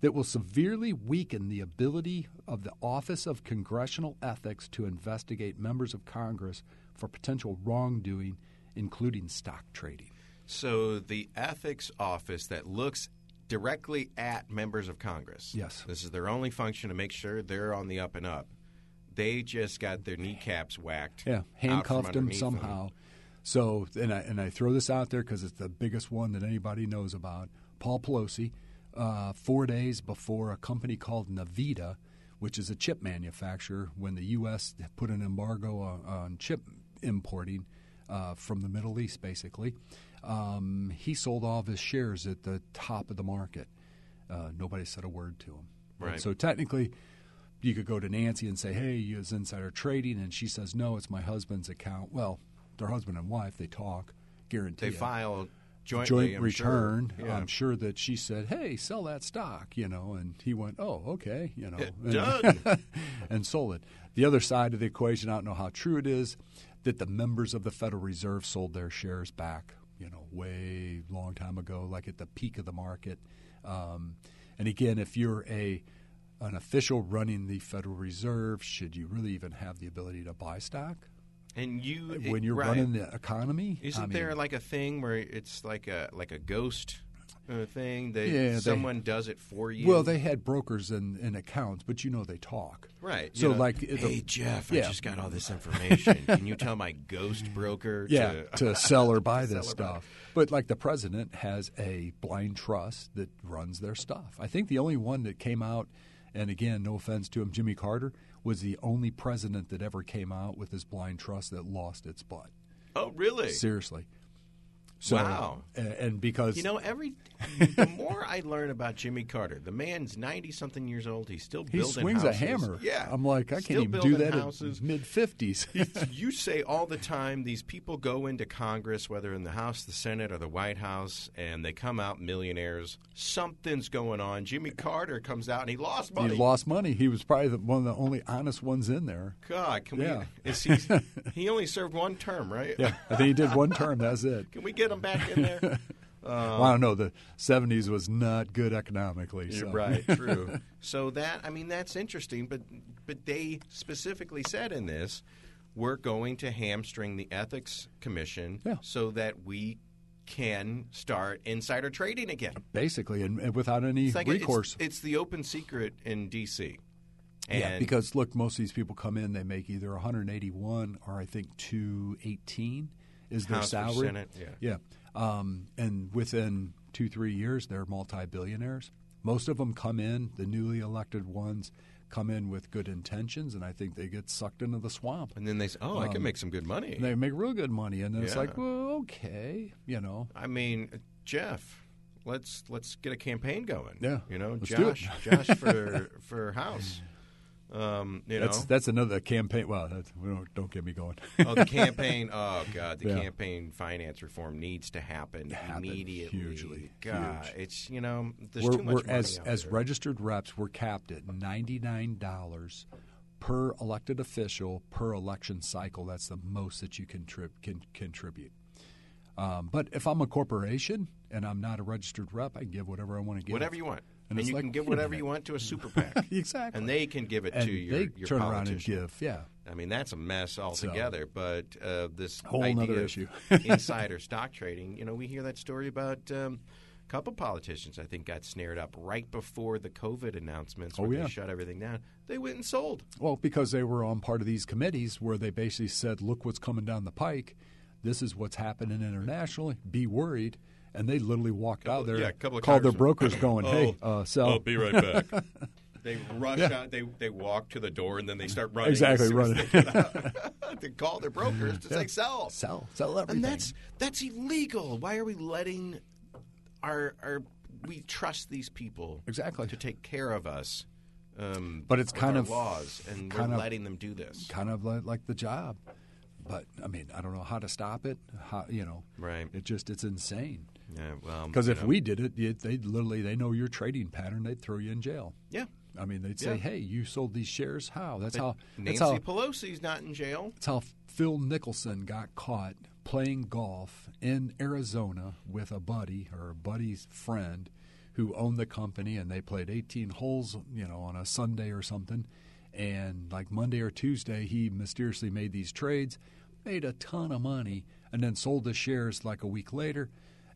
That will severely weaken the ability of the Office of Congressional Ethics to investigate members of Congress for potential wrongdoing, including stock trading. So the ethics office that looks directly at members of Congress. Yes. This is their only function to make sure they're on the up and up. They just got their kneecaps whacked. Yeah, handcuffed them. somehow. So, and I, and I throw this out there because it's the biggest one that anybody knows about. Paul Pelosi, uh, four days before a company called Nvidia, which is a chip manufacturer, when the U.S. put an embargo on, on chip importing uh, from the Middle East, basically, um, he sold all of his shares at the top of the market. Uh, nobody said a word to him. And Right. So technically, you could go to Nancy and say, "Hey, you is insider trading," and she says, "No, it's my husband's account." Well, they're husband and wife; they talk, guarantee. They it. file joint I'm return. Sure. Yeah. I'm sure that she said, "Hey, sell that stock," you know, and he went, "Oh, okay," you know, and, and sold it. The other side of the equation, I don't know how true it is, that the members of the Federal Reserve sold their shares back, you know, way long time ago, like at the peak of the market. Um, and again, if you're a an official running the Federal Reserve, should you really even have the ability to buy stock And you, when you're right. running the economy? Isn't I mean, there like a thing where it's like a like a ghost uh, thing that Yeah, they- someone does it for you? Well, they had brokers and, and accounts, but you know they talk. right. you So, know, like, the- hey Jeff, yeah. I just got all this information. Can you tell my ghost broker? Yeah, to, to sell or buy this or buy. stuff. But like the president has a blind trust that runs their stuff. I think the only one that came out, and again, no offense to him, Jimmy Carter was the only president that ever came out with his blind trust that lost its butt. Oh, really? Seriously. So, Wow. And, and because You know, every the more I learn about Jimmy Carter, the man's ninety something years old. He's still he building swings a hammer. Yeah, I'm like, I Still can't even do that houses. in mid fifties. you say all the time these people go into Congress, whether in the House, the Senate, or the White House, and they come out millionaires. Something's going on. Jimmy Carter comes out and he lost money. he lost money. He was probably the, one of the only honest ones in there. God, can Yeah. we? Is he? he only served one term, right? Yeah, I think he did one term. That's it. Can we get him back in there? well, I don't know. The '70s was not good economically. You're so. right, true. so that I mean that's interesting, but but they specifically said in this we're going to hamstring the ethics commission Yeah. so that we can start insider trading again. basically, and, and without any It's like recourse. It's, it's the open secret in D.C. And yeah, because look, most of these people come in, they make either 181 or I think 218 is their House salary. Senate, yeah. yeah. Um, and within two three years, they're multi-billionaires. Most of them come in, the newly elected ones come in with good intentions, and I think they get sucked into the swamp. and then they say, "Oh, I can make some good money." They make real good money, and then it's Yeah. like, well, okay, you know. I mean, Jeff, let's let's get a campaign going. Yeah, you know, let's. Josh, Josh for for House. Um, you That's know, that's another campaign. Well, don't, don't get me going. oh, the campaign. Oh God, the Yeah. campaign finance reform needs to happen, Happen immediately. hugely, God, huge. it's you know, there's we're, too much we're money as as there. registered reps, we're capped at ninety nine dollars per elected official per election cycle. That's the most that you can, tri- can contribute. Um, but if I'm a corporation and I'm not a registered rep, I can give whatever I want to give. Whatever you want. And And, you like can give whatever you want to a super PAC. exactly. And they can give it and to your, they your turn around and politician. give. Yeah. I mean, that's a mess altogether. but uh, this Whole idea issue. insider stock trading, you know, we hear that story about um, a couple politicians. I think got snared up right before the COVID announcements, where Oh, yeah. they shut everything down. They went and sold. Well, because they were on part of these committees where they basically said, "Look what's coming down the pike. This is what's happening internationally. Be worried." And they literally walked out there, yeah, a couple of called their congressmen. brokers, going, "Hey, uh, sell." I'll be right back. They rush out. They they walk to the door and then they start running. Exactly, as soon as running. They. They call their brokers to say sell. sell, sell everything. And that's that's illegal. Why are we letting our our we trust these people Exactly. to take care of us? Um, But it's kind our of- laws, and kind we're of- letting them do this. kind of like, like the job. But I mean, I don't know how to stop it. How you know? Right. It just it's insane. Yeah. Well, Because if know. we did it, it, they'd literally they know your trading pattern. They'd throw you in jail. yeah, I mean, they'd say, Yeah. "Hey, you sold these shares. How? That's but how. Nancy That's how. Pelosi's not in jail. That's how Phil Mickelson got caught playing golf in Arizona with a buddy or a buddy's friend who owned the company, and they played 18 holes, you know, on a Sunday or something. And like Monday or Tuesday, he mysteriously made these trades, made a ton of money, and then sold the shares like a week later.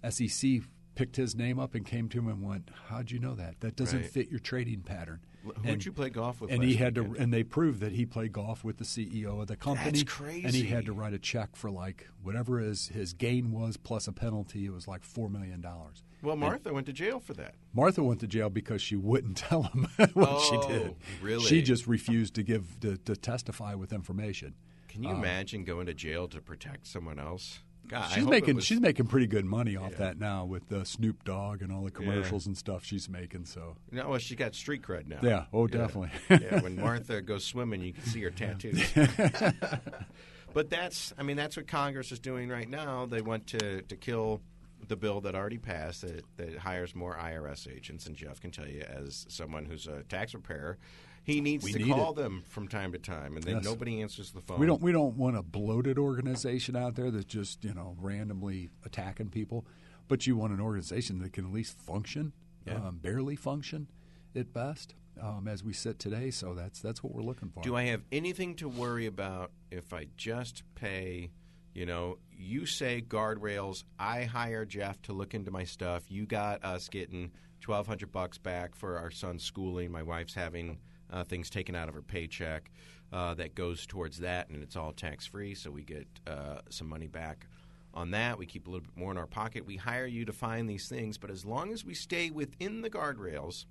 SEC picked his name up and came to him and went, "How'd you know that? That doesn't Right. fit your trading pattern." Who'd And- you play golf with? and he had to, and they proved that he played golf with the CEO of the company. crazy. And he had to write a check for like whatever his his gain was plus a penalty. It was like four million dollars. Well, Martha went to jail for that. Martha went to jail because she wouldn't tell him what Oh, she did. really? She just refused to give to, to testify with information. Can you um, imagine going to jail to protect someone else? God, She's making was- she's making pretty good money off that now with the Snoop Dogg and all the Yeah. commercials and stuff she's making. So No, well, she got street cred now. Yeah, oh, definitely. yeah, when Martha goes swimming, you can see her tattoos. but that's, I mean, that's what Congress is doing right now. They want to, to kill the bill that already passed that, that hires more IRS agents. And Jeff can tell you, as someone who's a tax preparer, he needs We to need call it. them from time to time, and then Yes. nobody answers the phone. We don't we don't want a bloated organization out there that's just you know randomly attacking people, but you want an organization that can at least function, Yeah. um, barely function, at best, um, as we sit today. So that's that's what we're looking for. Do I have anything to worry about if I just pay? You know, you say guardrails. I hire Jeff to look into my stuff. You got us getting twelve hundred bucks back for our son's schooling. My wife's having uh, things taken out of her paycheck uh, that goes towards that, and it's all tax free. So we get uh, some money back on that. We keep a little bit more in our pocket. We hire you to find these things, but as long as we stay within the guardrails,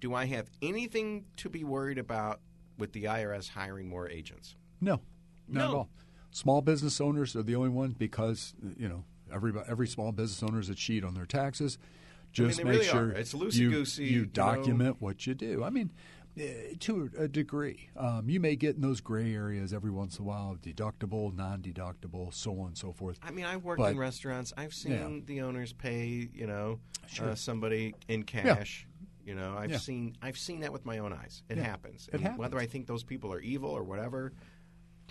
do I have anything to be worried about with the IRS hiring more agents? No, not at all. Small business owners are the only ones because you know every every small business owner is a cheat on their taxes. Just they make really sure are. It's you, loosey-goosey, you you know. document what you do. I mean, to a degree, um, you may get in those gray areas every once in a while: deductible, non-deductible, so on and so forth. I mean, I've worked But- in restaurants. I've seen Yeah. the owners pay, you know, Sure. uh, somebody in cash. You know, I've Yeah. seen I've seen that with my own eyes. It Yeah. happens. It And happens. Whether I think those people are evil or whatever,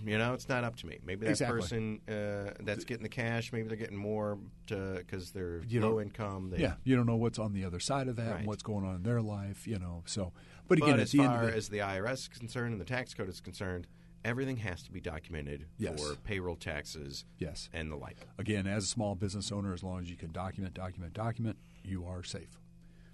you know, it's not up to me. Maybe that Exactly. person uh, that's getting the cash, maybe they're getting more because they're You low income. They, Yeah, you don't know what's on the other side of that Right. and what's going on in their life. You know, so but again, But at as the far the, as the IRS is concerned and the tax code is concerned, everything has to be documented Yes. for payroll taxes yes, and the like. again, as a small business owner, as long as you can document, document, document, you are safe.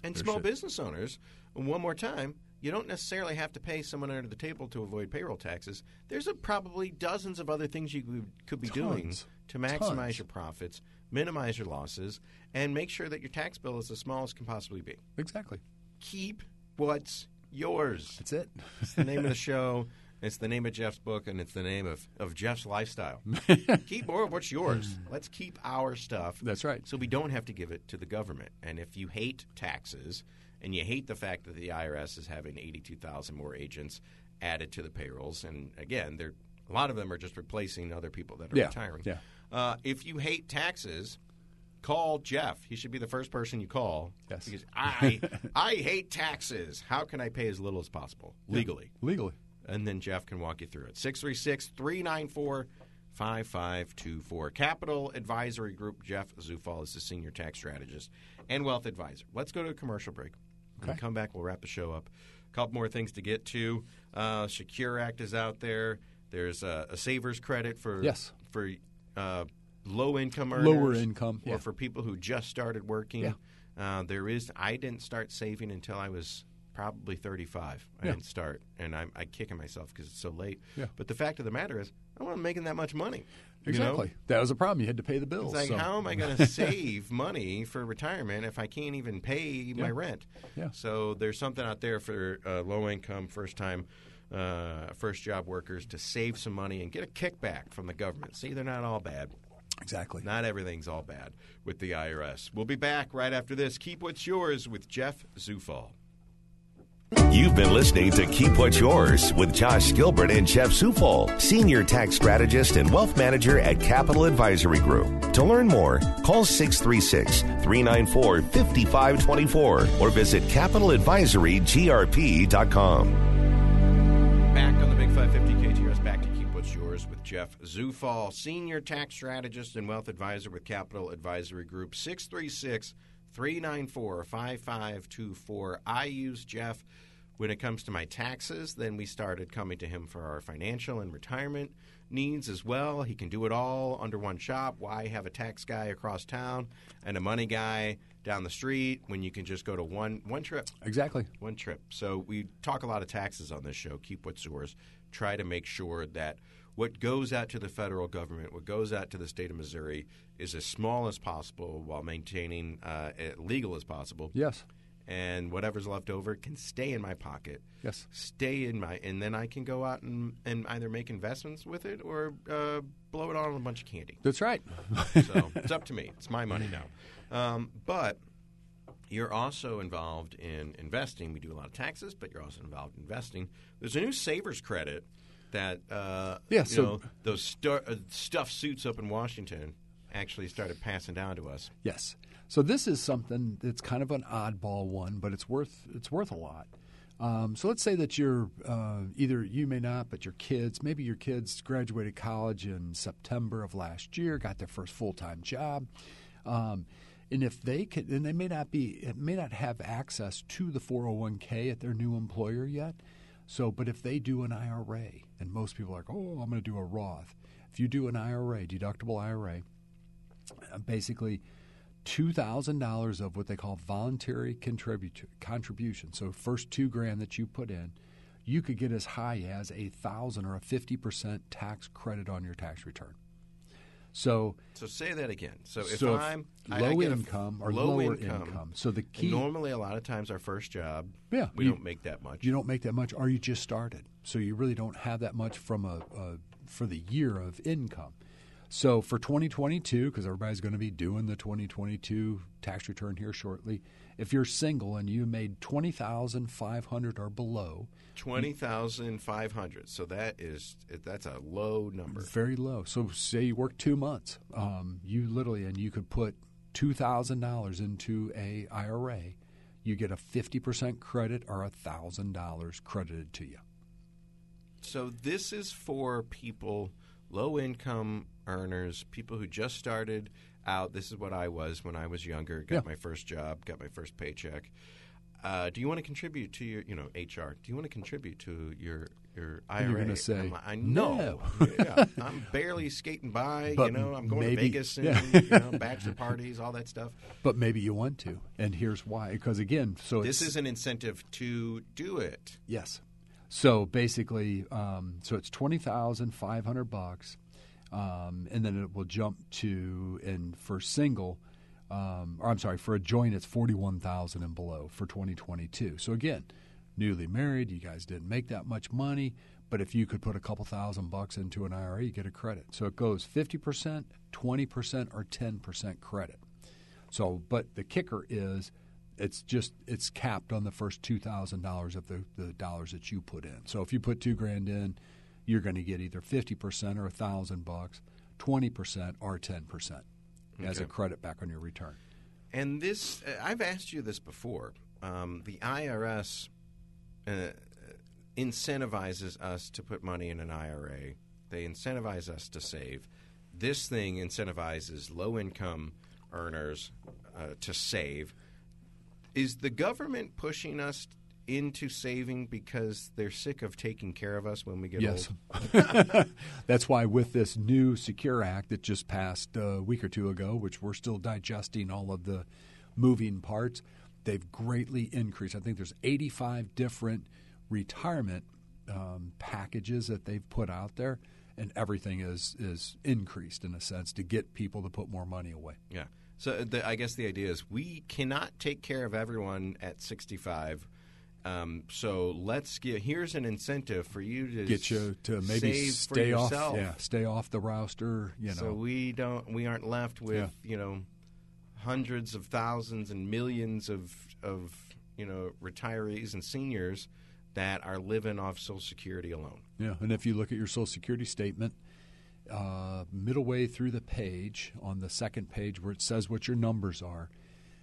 And small business owners, one more time, you don't necessarily have to pay someone under the table to avoid payroll taxes. There's a, probably dozens of other things you could, could be doing to maximize Tons. your profits, minimize your losses, and make sure that your tax bill is as small as can possibly be. Exactly. Keep what's yours. That's it. It's the name of the show. It's the name of Jeff's book, and it's the name of, of Jeff's lifestyle. keep more of what's yours. Let's keep our stuff. That's right. So we don't have to give it to the government. And if you hate taxes and you hate the fact that the IRS is having 82,000 more agents added to the payrolls, and again, they're, a lot of them are just replacing other people that are Yeah, retiring. yeah. Uh, if you hate taxes, call Jeff. He should be the first person you call. Yes. Because I, I hate taxes. How can I pay as little as possible legally? Legally. and then Jeff can walk you through it. 636 394 5524. Capital Advisory Group, Jeff Zufall is the senior tax strategist and wealth advisor. Let's go to a commercial break. When we come back, we'll wrap the show up. A couple more things to get to. Uh, Secure Act is out there. There's a, a savers credit for Yes. for uh, low income earners, Lower income, or yeah. for people who just started working. Yeah. Uh, there is. I didn't start saving until I was probably 35. I Yeah. didn't start, and I'm, I'm kicking myself because it's so late. Yeah. But the fact of the matter is, I wasn't making that much money. You know? Exactly. That was a problem. You had to pay the bills. It's like, so- how am I going to save money for retirement if I can't even pay my rent? Yeah. So there's something out there for uh, low income, first time, uh, first job workers to save some money and get a kickback from the government. See, they're not all bad. Exactly. Not everything's all bad with the IRS. We'll be back right after this. Keep what's yours with Jeff Zufall. You've been listening to Keep What's Yours with Josh Gilbert and Jeff Zufall, Senior Tax Strategist and Wealth Manager at Capital Advisory Group. To learn more, call 636 394 5524 or visit capitaladvisorygrp.com. Back on the Big 550 KTRS, back to Keep What's Yours with Jeff Zufall, Senior Tax Strategist and Wealth Advisor with Capital Advisory Group, 636 394 5524. I use Jeff when it comes to my taxes. Then we started coming to him for our financial and retirement needs as well. He can do it all under one shop. Why have a tax guy across town and a money guy down the street when you can just go to one one trip? Exactly. one trip. So we talk a lot of taxes on this show. Keep what's yours. Try to make sure that what goes out to the federal government, what goes out to the state of Missouri, is as small as possible while maintaining uh, legal as possible. Yes. And whatever's left over can stay in my pocket. Yes. Stay in my, and then I can go out and, and either make investments with it or uh, blow it on a bunch of candy. That's right. So it's up to me. It's my money now. Um, but you're also involved in investing. We do a lot of taxes, but you're also involved in investing. There's a new savers credit that uh, Yeah, you so- know, those stu- uh, stuffed suits up in Washington actually started passing down to us. Yes. So this is something that's kind of an oddball one, but it's worth it's worth a lot. Um, so let's say that you're uh, either you may not, but your kids, maybe your kids graduated college in September of last year, got their first full time job, um, and if they could, and they may not be, it may not have access to the 401k at their new employer yet. So, but if they do an IRA, and most people are like, oh, I'm going to do a Roth. If you do an IRA, deductible IRA, uh, basically two thousand dollars of what they call voluntary contribut- contribution. So first two grand that you put in, you could get as high as a thousand or a fifty percent tax credit on your tax return. So So say that again. So if So if I'm I- I low a f- income or low lower income, income. So the key- normally a lot of times our first job, Yeah, we you- don't make that much. you don't make that much, or you just started, so you really don't have that much from a, a for the year of income. So for 2022, because everybody's going to be doing the 2022 tax return here shortly, if you're single and you made 20,500 or below, Twenty thousand five hundred. So that is that's a low number. very low. So say you work two months, um, you literally and you could put two thousand dollars into a IRA, you get a 50% credit or a thousand dollars credited to you. So this is for people, low income earners, people who just started out. This is what I was when I was younger. Got Yeah. my first job, got my first paycheck. Uh, do you want to contribute to your, you know, HR? Do you want to contribute to your your IRA? you're gonna say, I'm like, I know. "No." yeah, I'm barely skating by. you know, I'm going maybe- to Vegas and yeah. you know, bachelor parties, all that stuff. But maybe you want to, and here's why. Because again, so This it's, is an incentive to do it. yes. So basically, um, so it's twenty thousand five hundred bucks, um, and then it will jump to and for single, um, or I'm sorry, for a joint, it's forty one thousand and below for twenty twenty two. So again, newly married, you guys didn't make that much money, but if you could put a couple thousand bucks into an IRA, you get a credit. So it goes fifty percent, twenty percent, or ten percent credit. So, but the kicker is it's just it's capped on the first two thousand dollars of the, the dollars that you put in. So if you put two grand in, you're going to get either fifty percent or a thousand bucks, twenty percent or ten percent as a credit back on your return. And this, uh, I've asked you this before. Um, the IRS uh, incentivizes us to put money in an IRA they incentivize us to save. This thing incentivizes low income earners uh, to save. Is the government pushing us into saving because they're sick of taking care of us when we get Yes. old? That's why with this new Secure Act that just passed a week or two ago, which we're still digesting all of the moving parts, they've greatly increased. I think there's 85 different retirement um, packages that they've put out there, and everything is is increased in a sense to get people to put more money away. Yeah. So the, I guess the idea is we cannot take care of everyone at 65. Um, so let's get here's an incentive for you to Get you to maybe stay off, yeah, stay off the roster. You know, So we don't we aren't left with Yeah. you know hundreds of thousands and millions of of you know retirees and seniors that are living off Social Security alone. Yeah, and if you look at your Social Security statement, uh, middle way through the page, on the second page where it says what your numbers are,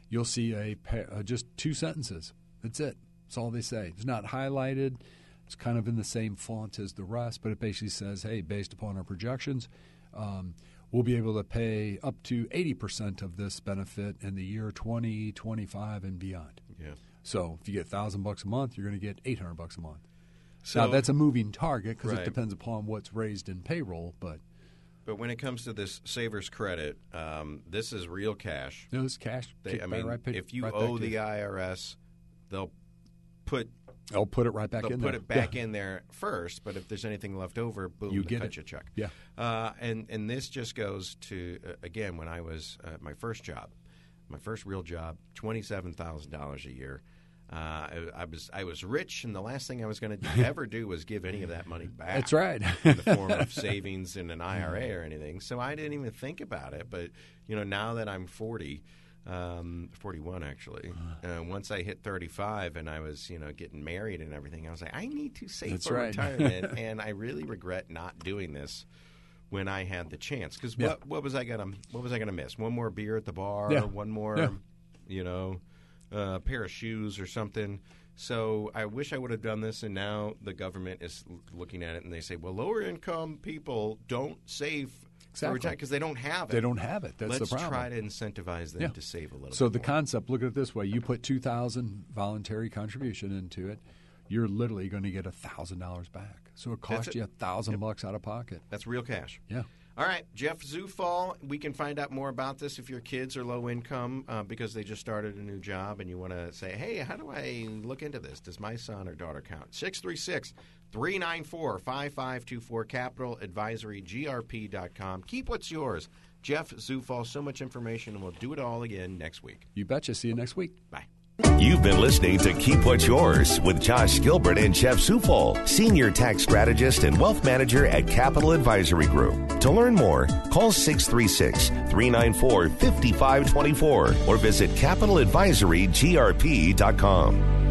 you'll see a pa- uh, just two sentences. That's it. That's all they say. It's not highlighted. It's kind of in the same font as the rest, but it basically says, "Hey, based upon our projections." Um, We'll be able to pay up to 80% of this benefit in the year 2025 and beyond. Yeah. So if you get 1000 bucks a month, you're going to get 800 bucks a month. So now that's a moving target because Right. it depends upon what's raised in payroll. But But when it comes to this savers credit, um, this is real cash. it's cash. They, I mean, right, if you right owe the. IRS, they'll put I'll put it right back in put there. it back Yeah. in there first. But if there's anything left over, boom, You get cut it. you a check. Yeah. Uh, and and this just goes to uh, again when I was uh, my first job, my first real job, twenty seven thousand dollars a year. Uh, I, I was I was rich, and the last thing I was going to ever do was give any of that money back. That's right. in the form of savings in an IRA or anything. So I didn't even think about it. But you know, now that I'm 40, um, 41 actually, uh, once I hit 35 and I was you know getting married and everything, I was like, I need to save That's for right. retirement, and I really regret not doing this when I had the chance. Because Yeah. what what was I gonna what was I gonna miss? One more beer at the bar, Yeah. one more, Yeah. you know, uh, pair of shoes or something. So I wish I would have done this, and now the government is looking at it and they say, well, lower income people don't save Exactly. because they don't have it. They don't have it. That's Let's the problem. try to incentivize them Yeah. to save a little. So the more. concept, look at it this way: you put two thousand voluntary contribution into it, you're literally going to get thousand dollars back. So it costs you a thousand bucks out of pocket. that's real cash. Yeah. All right, Jeff Zufall. We can find out more about this if your kids are low income uh, because they just started a new job and you want to say, hey, how do I look into this? Does my son or daughter count? 636 394 5524 Capital Advisory GRP.com. Keep what's yours. Jeff Zufall, so much information, and we'll do it all again next week. You betcha. See you next week. Bye. You've been listening to Keep What's Yours with Josh Gilbert and Jeff Zufall, Senior Tax Strategist and Wealth Manager at Capital Advisory Group. To learn more, call 636 394 5524 or visit CapitalAdvisoryGRP.com.